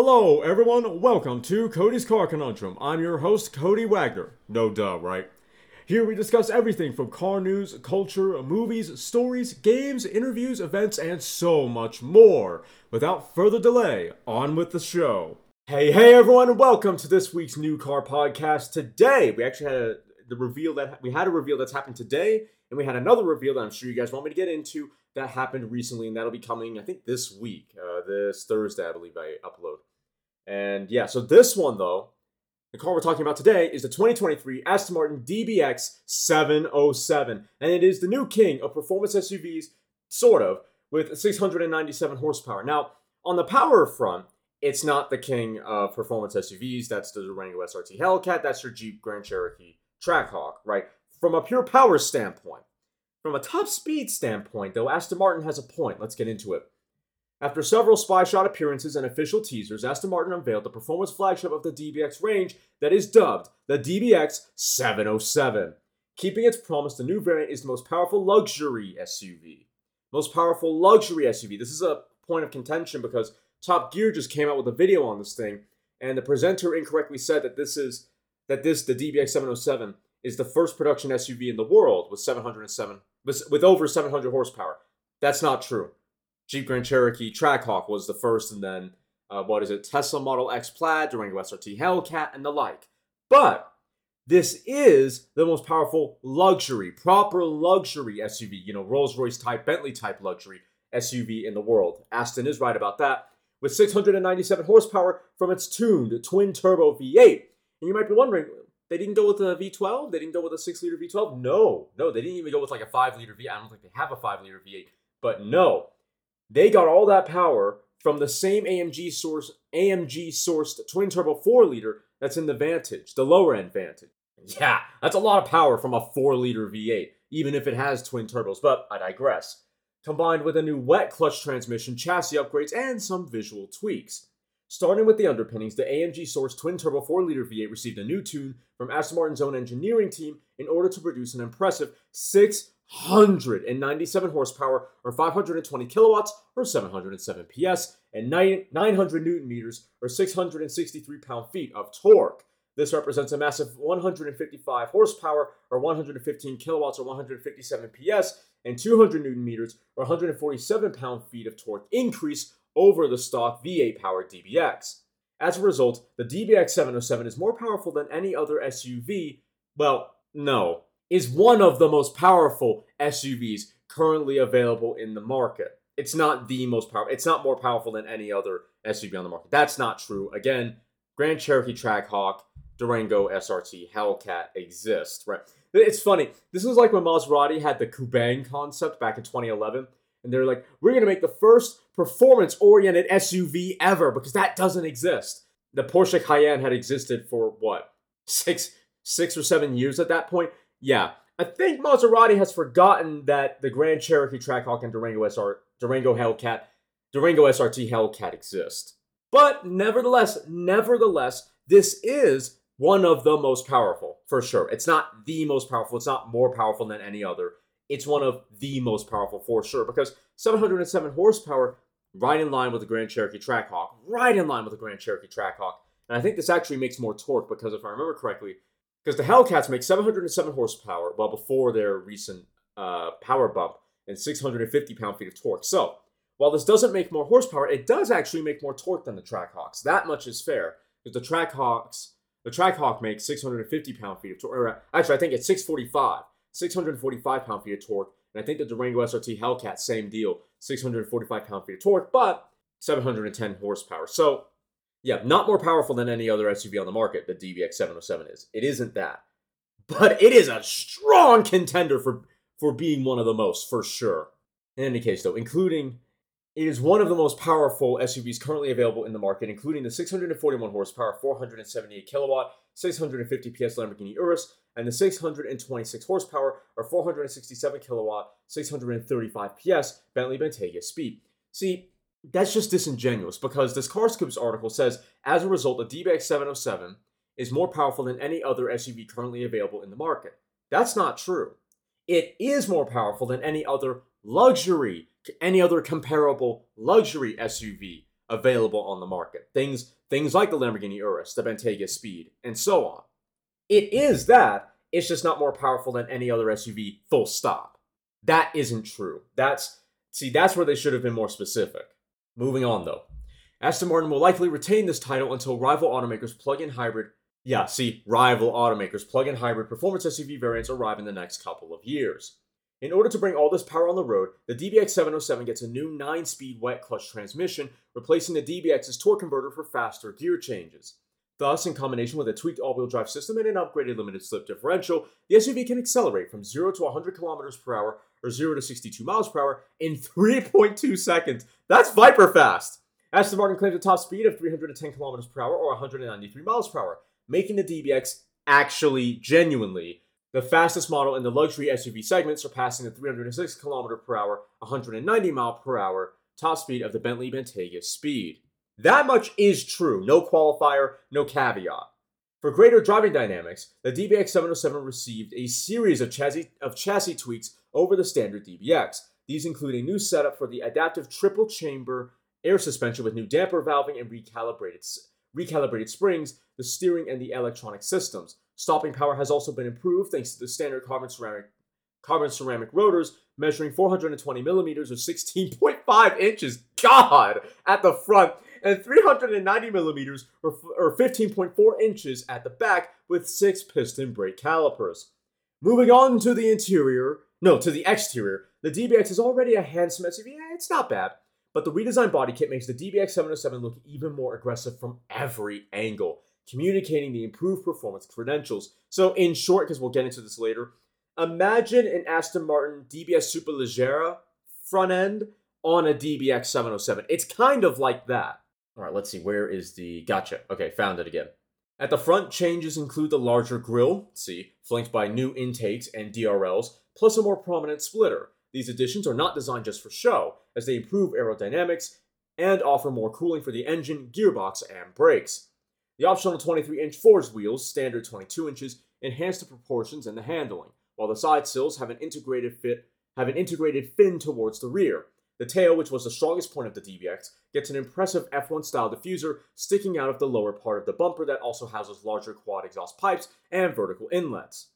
Hello, everyone. Welcome to Cody's Car Conundrum. I'm your host, Cody Wagner. No duh, right? Here we discuss everything from car news, culture, movies, stories, games, interviews, events, and so much more. Without further delay, on with the show. Hey, hey, everyone, welcome to this week's new car podcast. Today, we actually had a, the reveal that we had a reveal that's happened today, and we had another reveal that I'm sure you guys want me to get into that happened recently, and that'll be coming, I think, this week, uh, this Thursday, I believe I upload. And yeah, so this one though, the car we're talking about today is the 2023 Aston Martin DBX 707, and it is the new king of performance SUVs, sort of, with 697 horsepower. Now, on the power front, it's not the king of performance SUVs. That's the Durango SRT Hellcat. That's your Jeep Grand Cherokee Trackhawk, right? From a pure power standpoint. From a top speed standpoint, though, Aston Martin has a point. Let's get into it. After several spy shot appearances and official teasers, Aston Martin unveiled the performance flagship of the DBX range that is dubbed the DBX 707. Keeping its promise, the new variant is the most powerful luxury SUV. Most powerful luxury SUV. This is a point of contention because Top Gear just came out with a video on this thing, and the presenter incorrectly said that this is that this the DBX 707 is the first production SUV in the world with 707 with over 700 horsepower. That's not true. Jeep Grand Cherokee Trackhawk was the first, and then uh, what is it? Tesla Model X Plaid, Durango SRT Hellcat, and the like. But this is the most powerful luxury, proper luxury SUV, you know, Rolls Royce type, Bentley type luxury SUV in the world. Aston is right about that, with 697 horsepower from its tuned twin turbo V8. And you might be wondering, they didn't go with a V12? They didn't go with a 6 liter V12? No, no, they didn't even go with like a 5 liter V8. I don't think they have a 5 liter V8, but no. They got all that power from the same AMG source AMG sourced twin turbo 4 liter that's in the Vantage, the lower end Vantage. Yeah, that's a lot of power from a 4 liter V8, even if it has twin turbos, but I digress. Combined with a new wet clutch transmission, chassis upgrades, and some visual tweaks. Starting with the underpinnings, the AMG sourced twin turbo 4 liter V8 received a new tune from Aston Martin's own engineering team in order to produce an impressive 6 197 horsepower or 520 kilowatts or 707 PS and 900 newton meters or 663 pound feet of torque. This represents a massive 155 horsepower or 115 kilowatts or 157 PS and 200 newton meters or 147 pound feet of torque increase over the stock V8 powered DBX. As a result, the DBX 707 is more powerful than any other SUV. Well, no, is one of the most powerful SUVs currently available in the market. It's not the most powerful. It's not more powerful than any other SUV on the market. That's not true. Again, Grand Cherokee Trackhawk, Durango SRT, Hellcat exist, right? It's funny. This was like when Maserati had the Kubang concept back in 2011. And they're like, we're going to make the first performance oriented SUV ever because that doesn't exist. The Porsche Cayenne had existed for what? Six, six or seven years at that point. Yeah, I think Maserati has forgotten that the Grand Cherokee Trackhawk and Durango SR, Durango Hellcat, Durango SRT Hellcat exist. But nevertheless, nevertheless, this is one of the most powerful for sure. It's not the most powerful. It's not more powerful than any other. It's one of the most powerful for sure because 707 horsepower, right in line with the Grand Cherokee Trackhawk, right in line with the Grand Cherokee Trackhawk. And I think this actually makes more torque because if I remember correctly, because the Hellcats make 707 horsepower, well before their recent uh, power bump, and 650 pound-feet of torque. So while this doesn't make more horsepower, it does actually make more torque than the Trackhawks. That much is fair because the Trackhawks, the Trackhawk makes 650 pound-feet of torque. Actually, I think it's 645, 645 pound-feet of torque. And I think the Durango SRT Hellcat, same deal, 645 pound-feet of torque, but 710 horsepower. So yeah, not more powerful than any other SUV on the market, the DBX 707 is. It isn't that. But it is a strong contender for, for being one of the most, for sure. In any case, though, including it is one of the most powerful SUVs currently available in the market, including the 641 horsepower, 478 kilowatt, 650 PS Lamborghini Urus, and the 626 horsepower or 467 kilowatt, 635 PS Bentley Bentayga Speed. See, that's just disingenuous because this CarScoops article says as a result, the DBX 707 is more powerful than any other SUV currently available in the market. That's not true. It is more powerful than any other luxury, any other comparable luxury SUV available on the market. Things things like the Lamborghini Urus, the Bentayga Speed, and so on. It is that, it's just not more powerful than any other SUV, full stop. That isn't true. That's see, that's where they should have been more specific. Moving on though. Aston Martin will likely retain this title until rival automakers plug-in hybrid yeah, see, rival automakers plug-in hybrid performance SUV variants arrive in the next couple of years. In order to bring all this power on the road, the DBX 707 gets a new 9-speed wet clutch transmission, replacing the DBX's torque converter for faster gear changes. Thus, in combination with a tweaked all-wheel drive system and an upgraded limited slip differential, the SUV can accelerate from 0 to 100 km per hour or 0 to 62 miles per hour in 3.2 seconds. That's Viper fast! Aston Martin claims a top speed of 310 kilometers per hour or 193 miles per hour, making the DBX actually genuinely the fastest model in the luxury SUV segment, surpassing the 306 kilometer per hour, 190 mile per hour top speed of the Bentley Bentayga Speed. That much is true, no qualifier, no caveat. For greater driving dynamics, the DBX 707 received a series of chassis, of chassis tweaks over the standard DBX. These include a new setup for the adaptive triple chamber air suspension with new damper valving and recalibrated recalibrated springs, the steering, and the electronic systems. Stopping power has also been improved thanks to the standard carbon ceramic carbon ceramic rotors measuring 420 millimeters or 16.5 inches, God, at the front, and 390 millimeters or, or 15.4 inches at the back with six piston brake calipers. Moving on to the interior, no, to the exterior, the DBX is already a handsome SUV. It's not bad. But the redesigned body kit makes the DBX 707 look even more aggressive from every angle, communicating the improved performance credentials. So, in short, because we'll get into this later, imagine an Aston Martin DBS Superleggera front end on a DBX 707. It's kind of like that. All right, let's see. Where is the. Gotcha. Okay, found it again. At the front, changes include the larger grille, see, flanked by new intakes and DRLs, plus a more prominent splitter. These additions are not designed just for show, as they improve aerodynamics and offer more cooling for the engine, gearbox, and brakes. The optional 23 inch forged wheels, standard 22 inches, enhance the proportions and the handling, while the side sills have an integrated fit have an integrated fin towards the rear. The tail, which was the strongest point of the DBX, gets an impressive F1 style diffuser sticking out of the lower part of the bumper that also houses larger quad exhaust pipes and vertical inlets.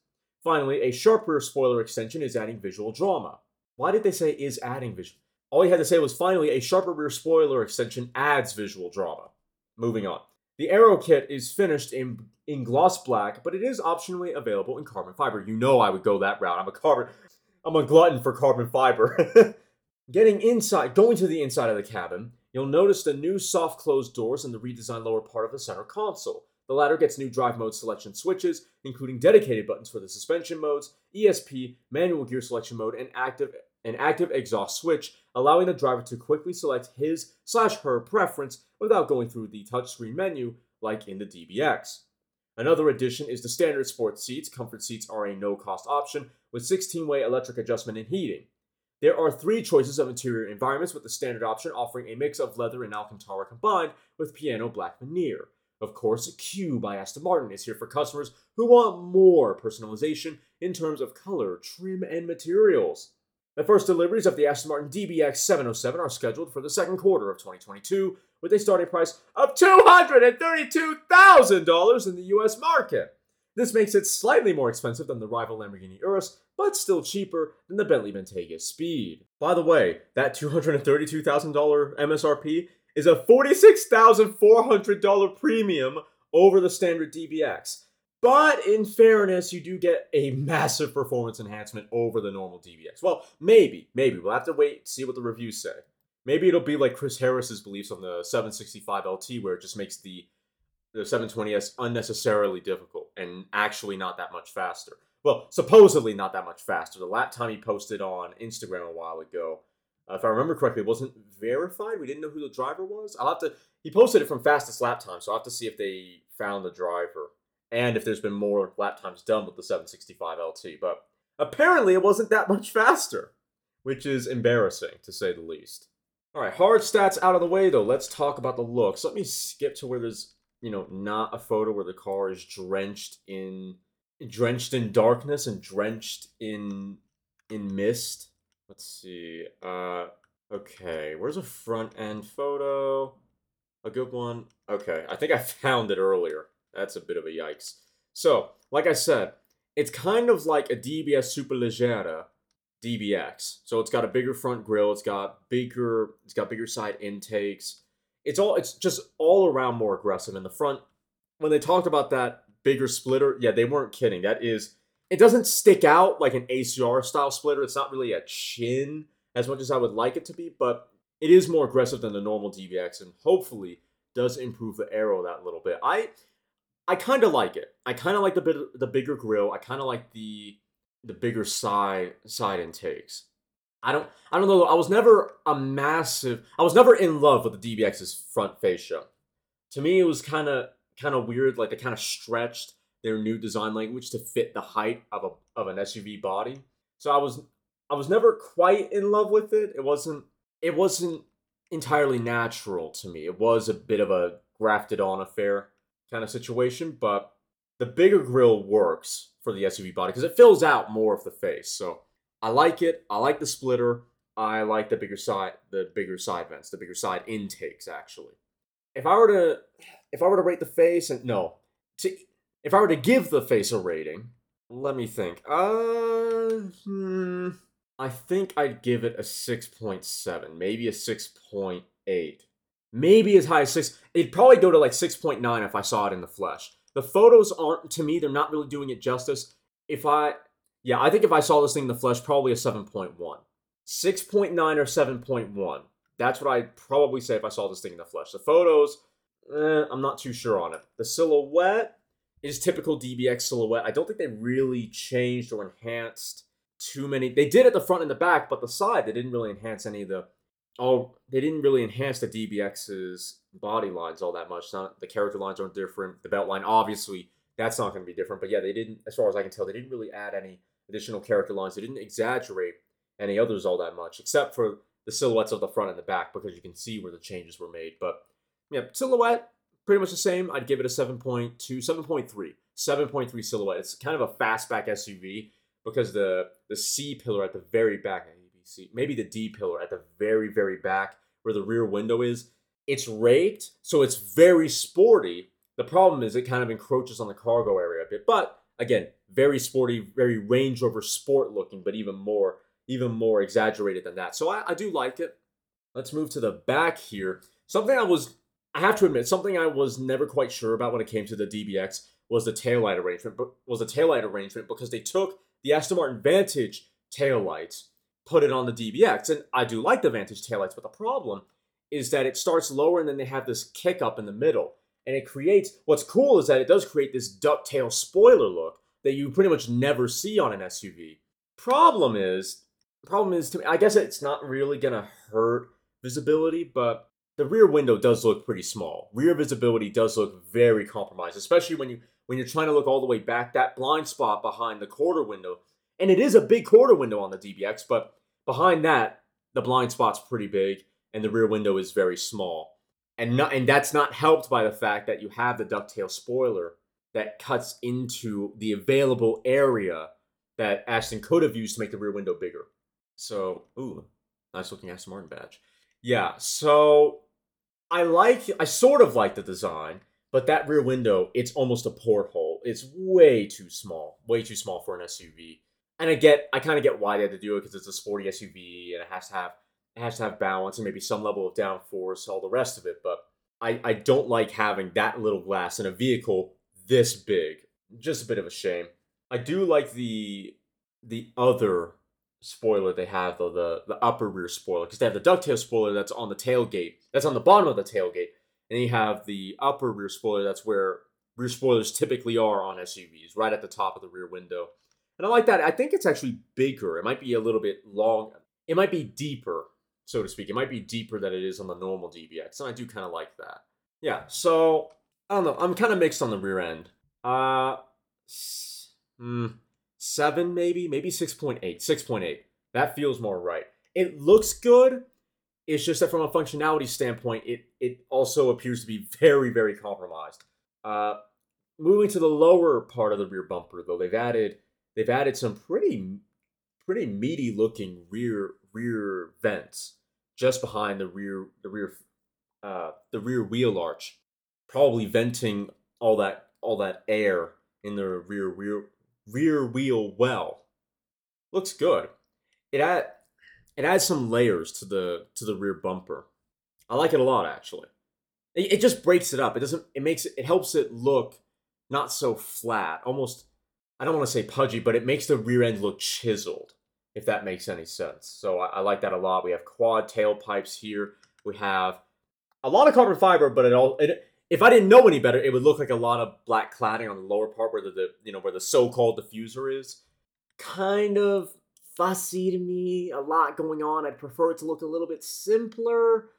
Finally, a sharp rear spoiler extension is adding visual drama. Why did they say is adding visual? All he had to say was finally a sharper rear spoiler extension adds visual drama. Moving on. The Aero kit is finished in in gloss black, but it is optionally available in carbon fiber. You know I would go that route. I'm a carbon I'm a glutton for carbon fiber. Getting inside, going to the inside of the cabin, you'll notice the new soft closed doors and the redesigned lower part of the center console. The latter gets new drive mode selection switches, including dedicated buttons for the suspension modes, ESP, manual gear selection mode, and active an active exhaust switch, allowing the driver to quickly select his slash her preference without going through the touchscreen menu like in the DBX. Another addition is the standard sports seats. Comfort seats are a no-cost option with 16-way electric adjustment and heating. There are three choices of interior environments with the standard option offering a mix of leather and Alcantara combined with piano black veneer. Of course, Q by Aston Martin is here for customers who want more personalization in terms of color, trim, and materials. The first deliveries of the Aston Martin DBX 707 are scheduled for the second quarter of 2022, with a starting price of $232,000 in the US market. This makes it slightly more expensive than the rival Lamborghini Urus, but still cheaper than the Bentley Bentayga Speed. By the way, that $232,000 MSRP is a $46,400 premium over the standard DBX. But in fairness, you do get a massive performance enhancement over the normal DBX. Well, maybe, maybe. We'll have to wait and see what the reviews say. Maybe it'll be like Chris Harris's beliefs on the 765 LT, where it just makes the the 720S unnecessarily difficult and actually not that much faster. Well, supposedly not that much faster. The lap time he posted on Instagram a while ago uh, if I remember correctly, it wasn't verified. We didn't know who the driver was. I'll have to. He posted it from fastest lap time, so I'll have to see if they found the driver and if there's been more lap times done with the 765 LT. But apparently, it wasn't that much faster, which is embarrassing to say the least. All right, hard stats out of the way though. Let's talk about the looks. Let me skip to where there's you know not a photo where the car is drenched in drenched in darkness and drenched in in mist Let's see. Uh, okay, where's a front end photo? A good one. Okay, I think I found it earlier. That's a bit of a yikes. So, like I said, it's kind of like a DBS Superleggera DBX. So it's got a bigger front grille. It's got bigger. It's got bigger side intakes. It's all. It's just all around more aggressive in the front. When they talked about that bigger splitter, yeah, they weren't kidding. That is. It doesn't stick out like an ACR style splitter. It's not really a chin as much as I would like it to be, but it is more aggressive than the normal DBX, and hopefully does improve the aero that little bit. I I kind of like it. I kind of like the bit the bigger grill. I kind of like the the bigger side side intakes. I don't I don't know. I was never a massive. I was never in love with the DBX's front fascia. To me, it was kind of kind of weird. Like they kind of stretched their new design language to fit the height of a of an SUV body. So I was I was never quite in love with it. It wasn't it wasn't entirely natural to me. It was a bit of a grafted on affair kind of situation, but the bigger grill works for the SUV body because it fills out more of the face. So I like it. I like the splitter. I like the bigger side, the bigger side vents, the bigger side intakes. Actually, if I were to, if I were to rate the face, and no, to, if I were to give the face a rating, let me think. Uh, hmm, I think I'd give it a six point seven, maybe a six point eight maybe as high as six. It'd probably go to like 6.9 if I saw it in the flesh. The photos aren't, to me, they're not really doing it justice. If I, yeah, I think if I saw this thing in the flesh, probably a 7.1. 6.9 or 7.1. That's what I'd probably say if I saw this thing in the flesh. The photos, eh, I'm not too sure on it. The silhouette is typical DBX silhouette. I don't think they really changed or enhanced too many. They did at the front and the back, but the side, they didn't really enhance any of the oh, they didn't really enhance the DBX's body lines all that much. Not the character lines aren't different. The belt line, obviously, that's not going to be different. But yeah, they didn't, as far as I can tell, they didn't really add any additional character lines. They didn't exaggerate any others all that much, except for the silhouettes of the front and the back, because you can see where the changes were made. But yeah, silhouette pretty much the same. I'd give it a 7.2, 7.3, 7.3 silhouette. It's kind of a fastback SUV because the the C pillar at the very back maybe the D pillar at the very very back where the rear window is. It's raked, so it's very sporty. The problem is it kind of encroaches on the cargo area a bit, but again, very sporty, very Range Rover sport looking, but even more even more exaggerated than that. So I, I do like it. Let's move to the back here. Something I was I have to admit, something I was never quite sure about when it came to the DBX was the taillight arrangement, but was the taillight arrangement because they took the Aston Martin Vantage taillights put it on the DBX. And I do like the Vantage taillights, but the problem is that it starts lower and then they have this kick up in the middle. And it creates what's cool is that it does create this ducktail spoiler look that you pretty much never see on an SUV. Problem is, problem is to me, I guess it's not really gonna hurt visibility, but the rear window does look pretty small. Rear visibility does look very compromised, especially when you when you're trying to look all the way back. That blind spot behind the quarter window and it is a big quarter window on the DBX, but behind that, the blind spot's pretty big and the rear window is very small. And not, and that's not helped by the fact that you have the ducktail spoiler that cuts into the available area that Aston could have used to make the rear window bigger. So, ooh, nice looking Aston Martin badge. Yeah, so I like, I sort of like the design, but that rear window, it's almost a porthole. It's way too small, way too small for an SUV and I get, I kind of get why they had to do it because it's a sporty SUV and it has to have, it has to have balance and maybe some level of downforce, all the rest of it. But I, I don't like having that little glass in a vehicle this big. Just a bit of a shame. I do like the, the other spoiler they have though, the the upper rear spoiler because they have the ducktail spoiler that's on the tailgate, that's on the bottom of the tailgate, and you have the upper rear spoiler that's where rear spoilers typically are on SUVs, right at the top of the rear window. And I like that. I think it's actually bigger. It might be a little bit long. It might be deeper, so to speak. It might be deeper than it is on the normal DBX. And I do kind of like that. Yeah, so I don't know. I'm kind of mixed on the rear end. Uh, mm, seven maybe, maybe 6.8. 6.8. That feels more right. It looks good. It's just that from a functionality standpoint, it it also appears to be very, very compromised. Uh, moving to the lower part of the rear bumper, though, they've added they've added some pretty pretty meaty looking rear rear vents just behind the rear the rear uh, the rear wheel arch, probably venting all that all that air in the rear rear rear wheel well. Looks good. It add it adds some layers to the to the rear bumper. I like it a lot actually. It, it just breaks it up. It doesn't. It makes it. It helps it look not so flat. Almost. I don't want to say pudgy, but it makes the rear end look chiseled. If that makes any sense. So I, I like that a lot. We have quad tailpipes here. We have a lot of carbon fiber, but it all. It, if I didn't know any better, it would look like a lot of black cladding on the lower part where the, the you know where the so-called diffuser is. Kind of fussy to me. A lot going on. I'd prefer it to look a little bit simpler,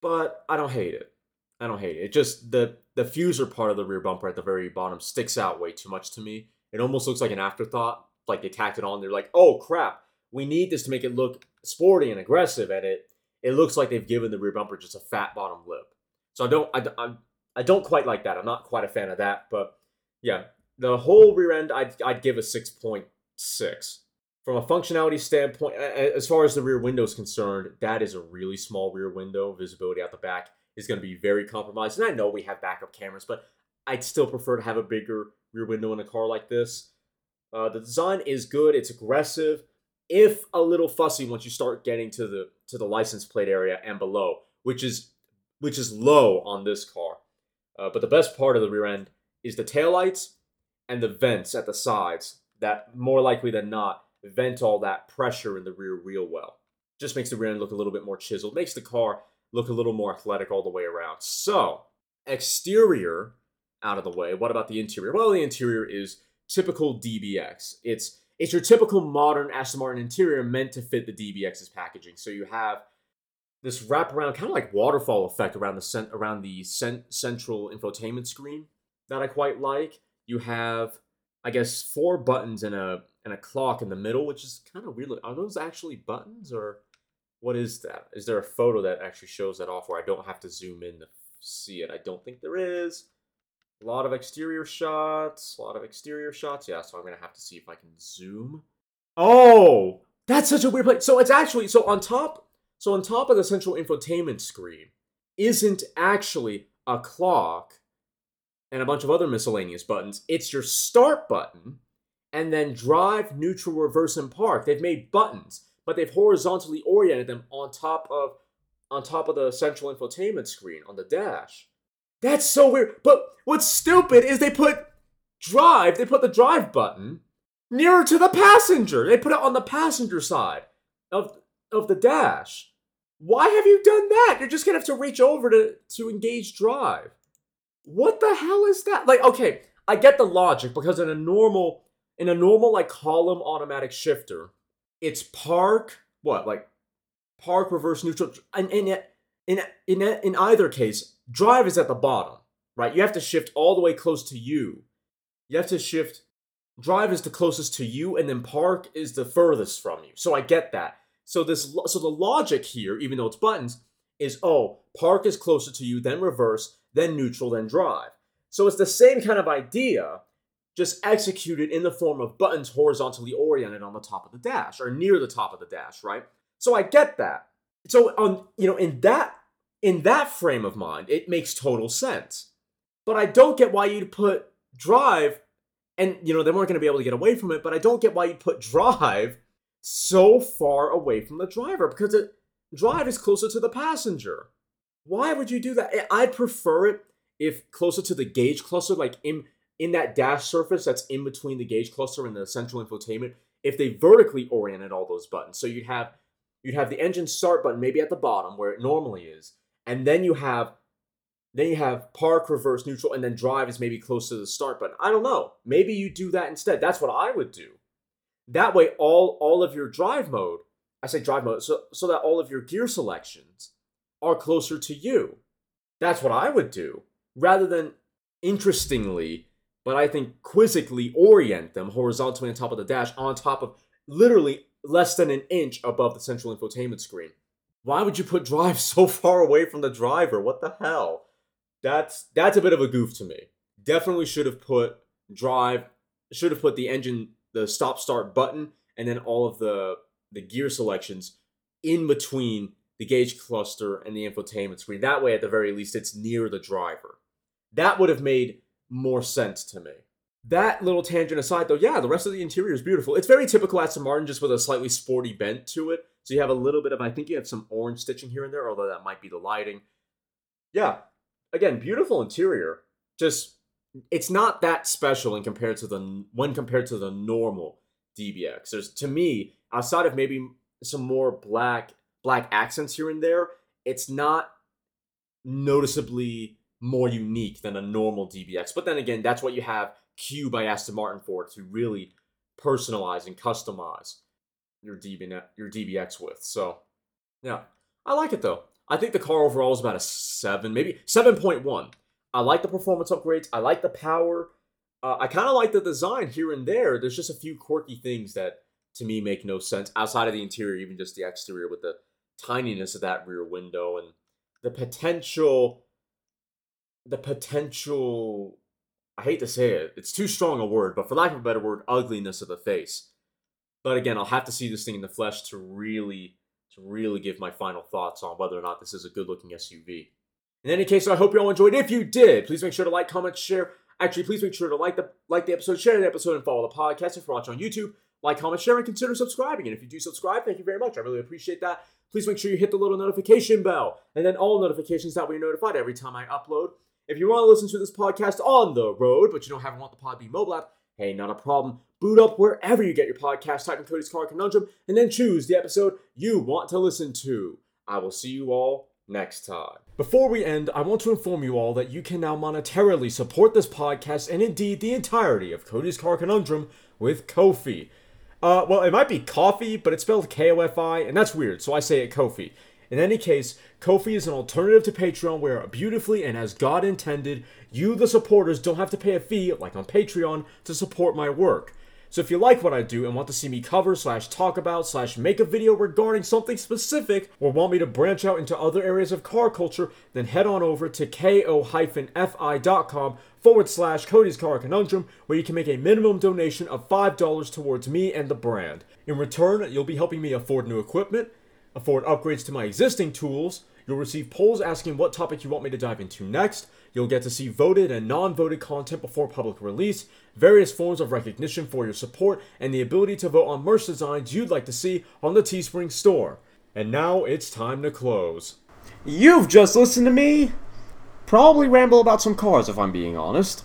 but I don't hate it. I don't hate it. It just the the fuser part of the rear bumper at the very bottom sticks out way too much to me. It almost looks like an afterthought. Like they tacked it on. They're like, oh crap, we need this to make it look sporty and aggressive, and it it looks like they've given the rear bumper just a fat bottom lip. So I don't I, I, I don't quite like that. I'm not quite a fan of that, but yeah, the whole rear end I'd I'd give a six point six. From a functionality standpoint, as far as the rear window is concerned, that is a really small rear window. Visibility out the back is going to be very compromised. And I know we have backup cameras, but I'd still prefer to have a bigger rear window in a car like this. Uh, the design is good. It's aggressive, if a little fussy once you start getting to the to the license plate area and below, which is which is low on this car. Uh, but the best part of the rear end is the taillights and the vents at the sides that more likely than not vent all that pressure in the rear wheel well. Just makes the rear end look a little bit more chiseled, makes the car look a little more athletic all the way around. So, exterior out of the way. What about the interior? Well, the interior is typical DBX. It's it's your typical modern Aston Martin interior meant to fit the DBX's packaging. So you have this wraparound kind of like waterfall effect around the cent- around the cent- central infotainment screen that I quite like. You have I guess four buttons and a and a clock in the middle, which is kind of weird. Are those actually buttons or what is that? Is there a photo that actually shows that off where I don't have to zoom in to see it? I don't think there is. A lot of exterior shots, a lot of exterior shots. Yeah, so I'm gonna have to see if I can zoom. Oh, that's such a weird place. So it's actually so on top, so on top of the central infotainment screen isn't actually a clock and a bunch of other miscellaneous buttons. It's your start button and then drive, neutral, reverse, and park. They've made buttons, but they've horizontally oriented them on top of on top of the central infotainment screen on the dash. That's so weird. But what's stupid is they put drive, they put the drive button nearer to the passenger. They put it on the passenger side of of the dash. Why have you done that? You're just gonna have to reach over to to engage drive what the hell is that? Like, okay, I get the logic because in a normal, in a normal like column automatic shifter, it's park, what, like park, reverse, neutral, and in in in in either case, drive is at the bottom, right? You have to shift all the way close to you. You have to shift. Drive is the closest to you, and then park is the furthest from you. So I get that. So this, so the logic here, even though it's buttons, is oh, park is closer to you, then reverse, then neutral, then drive. So it's the same kind of idea, just executed in the form of buttons horizontally oriented on the top of the dash or near the top of the dash, right? So I get that. So on you know in that in that frame of mind, it makes total sense. But I don't get why you'd put drive and you know they weren't going to be able to get away from it, but I don't get why you'd put drive so far away from the driver because the drive is closer to the passenger. Why would you do that? I'd prefer it if closer to the gauge cluster, like in in that dash surface that's in between the gauge cluster and the central infotainment, if they vertically oriented all those buttons. So you'd have you'd have the engine start button maybe at the bottom where it normally is, and then you have then you have park, reverse, neutral, and then drive is maybe close to the start button. I don't know. Maybe you do that instead. That's what I would do. That way, all all of your drive mode, I say drive mode, so so that all of your gear selections are closer to you. That's what I would do. Rather than interestingly, but I think quizzically orient them horizontally on top of the dash, on top of literally less than an inch above the central infotainment screen. Why would you put drive so far away from the driver? What the hell? That's that's a bit of a goof to me. Definitely should have put drive should have put the engine the stop start button and then all of the the gear selections in between the gauge cluster, and the infotainment screen. That way, at the very least, it's near the driver. That would have made more sense to me. That little tangent aside, though, yeah, the rest of the interior is beautiful. It's very typical Aston Martin, just with a slightly sporty bent to it. So you have a little bit of, I think you have some orange stitching here and there, although that might be the lighting. Yeah, again, beautiful interior. Just, it's not that special in compared to the when compared to the normal DBX. There's to me, outside of maybe some more black black accents here and there, it's not noticeably more unique than a normal DBX. But then again, that's what you have Q by Aston Martin for to really personalize and customize your DB your DBX with. So, yeah, I like it though. I think the car overall is about a seven, maybe seven point one. I like the performance upgrades. I like the power. Uh, I kind of like the design here and there. There's just a few quirky things that to me make no sense outside of the interior, even just the exterior with the tininess of that rear window and the potential the potential I hate to say it, it's too strong a word, but for lack of a better word, ugliness of the face. But again, I'll have to see this thing in the flesh to really to really give my final thoughts on whether or not this is a good looking SUV. In any case, I hope you all enjoyed. If you did, please make sure to like, comment, share. Actually, please make sure to like the like the episode, share the episode, and follow the podcast. If you're watching on YouTube, like, comment, share, and consider subscribing. And if you do subscribe, thank you very much. I really appreciate that. Please make sure you hit the little notification bell and then all notifications that way you're notified every time I upload. If you want to listen to this podcast on the road, but you don't have want the Podbean mobile app, hey, not a problem. Boot up wherever you get your podcast, type in Cody's Car Conundrum, and then choose the episode you want to listen to. I will see you all next time. Before we end, I want to inform you all that you can now monetarily support this podcast and indeed the entirety of Cody's Car Conundrum with Ko-fi. Uh, well, it might be coffee, but it's spelled K O F I, and that's weird, so I say it Kofi. In any case, Ko-fi is an alternative to Patreon where, beautifully and as God intended, you, the supporters, don't have to pay a fee, like on Patreon, to support my work. So if you like what I do and want to see me cover slash talk about slash make a video regarding something specific or want me to branch out into other areas of car culture, then head on over to ko-fi.com forward slash Cody's Car Conundrum where you can make a minimum donation of $5 towards me and the brand. In return, you'll be helping me afford new equipment, afford upgrades to my existing tools, you'll receive polls asking what topic you want me to dive into next, you'll get to see voted and non voted content before public release, various forms of recognition for your support, and the ability to vote on merch designs you'd like to see on the Teespring store. And now it's time to close. You've just listened to me probably ramble about some cars if I'm being honest.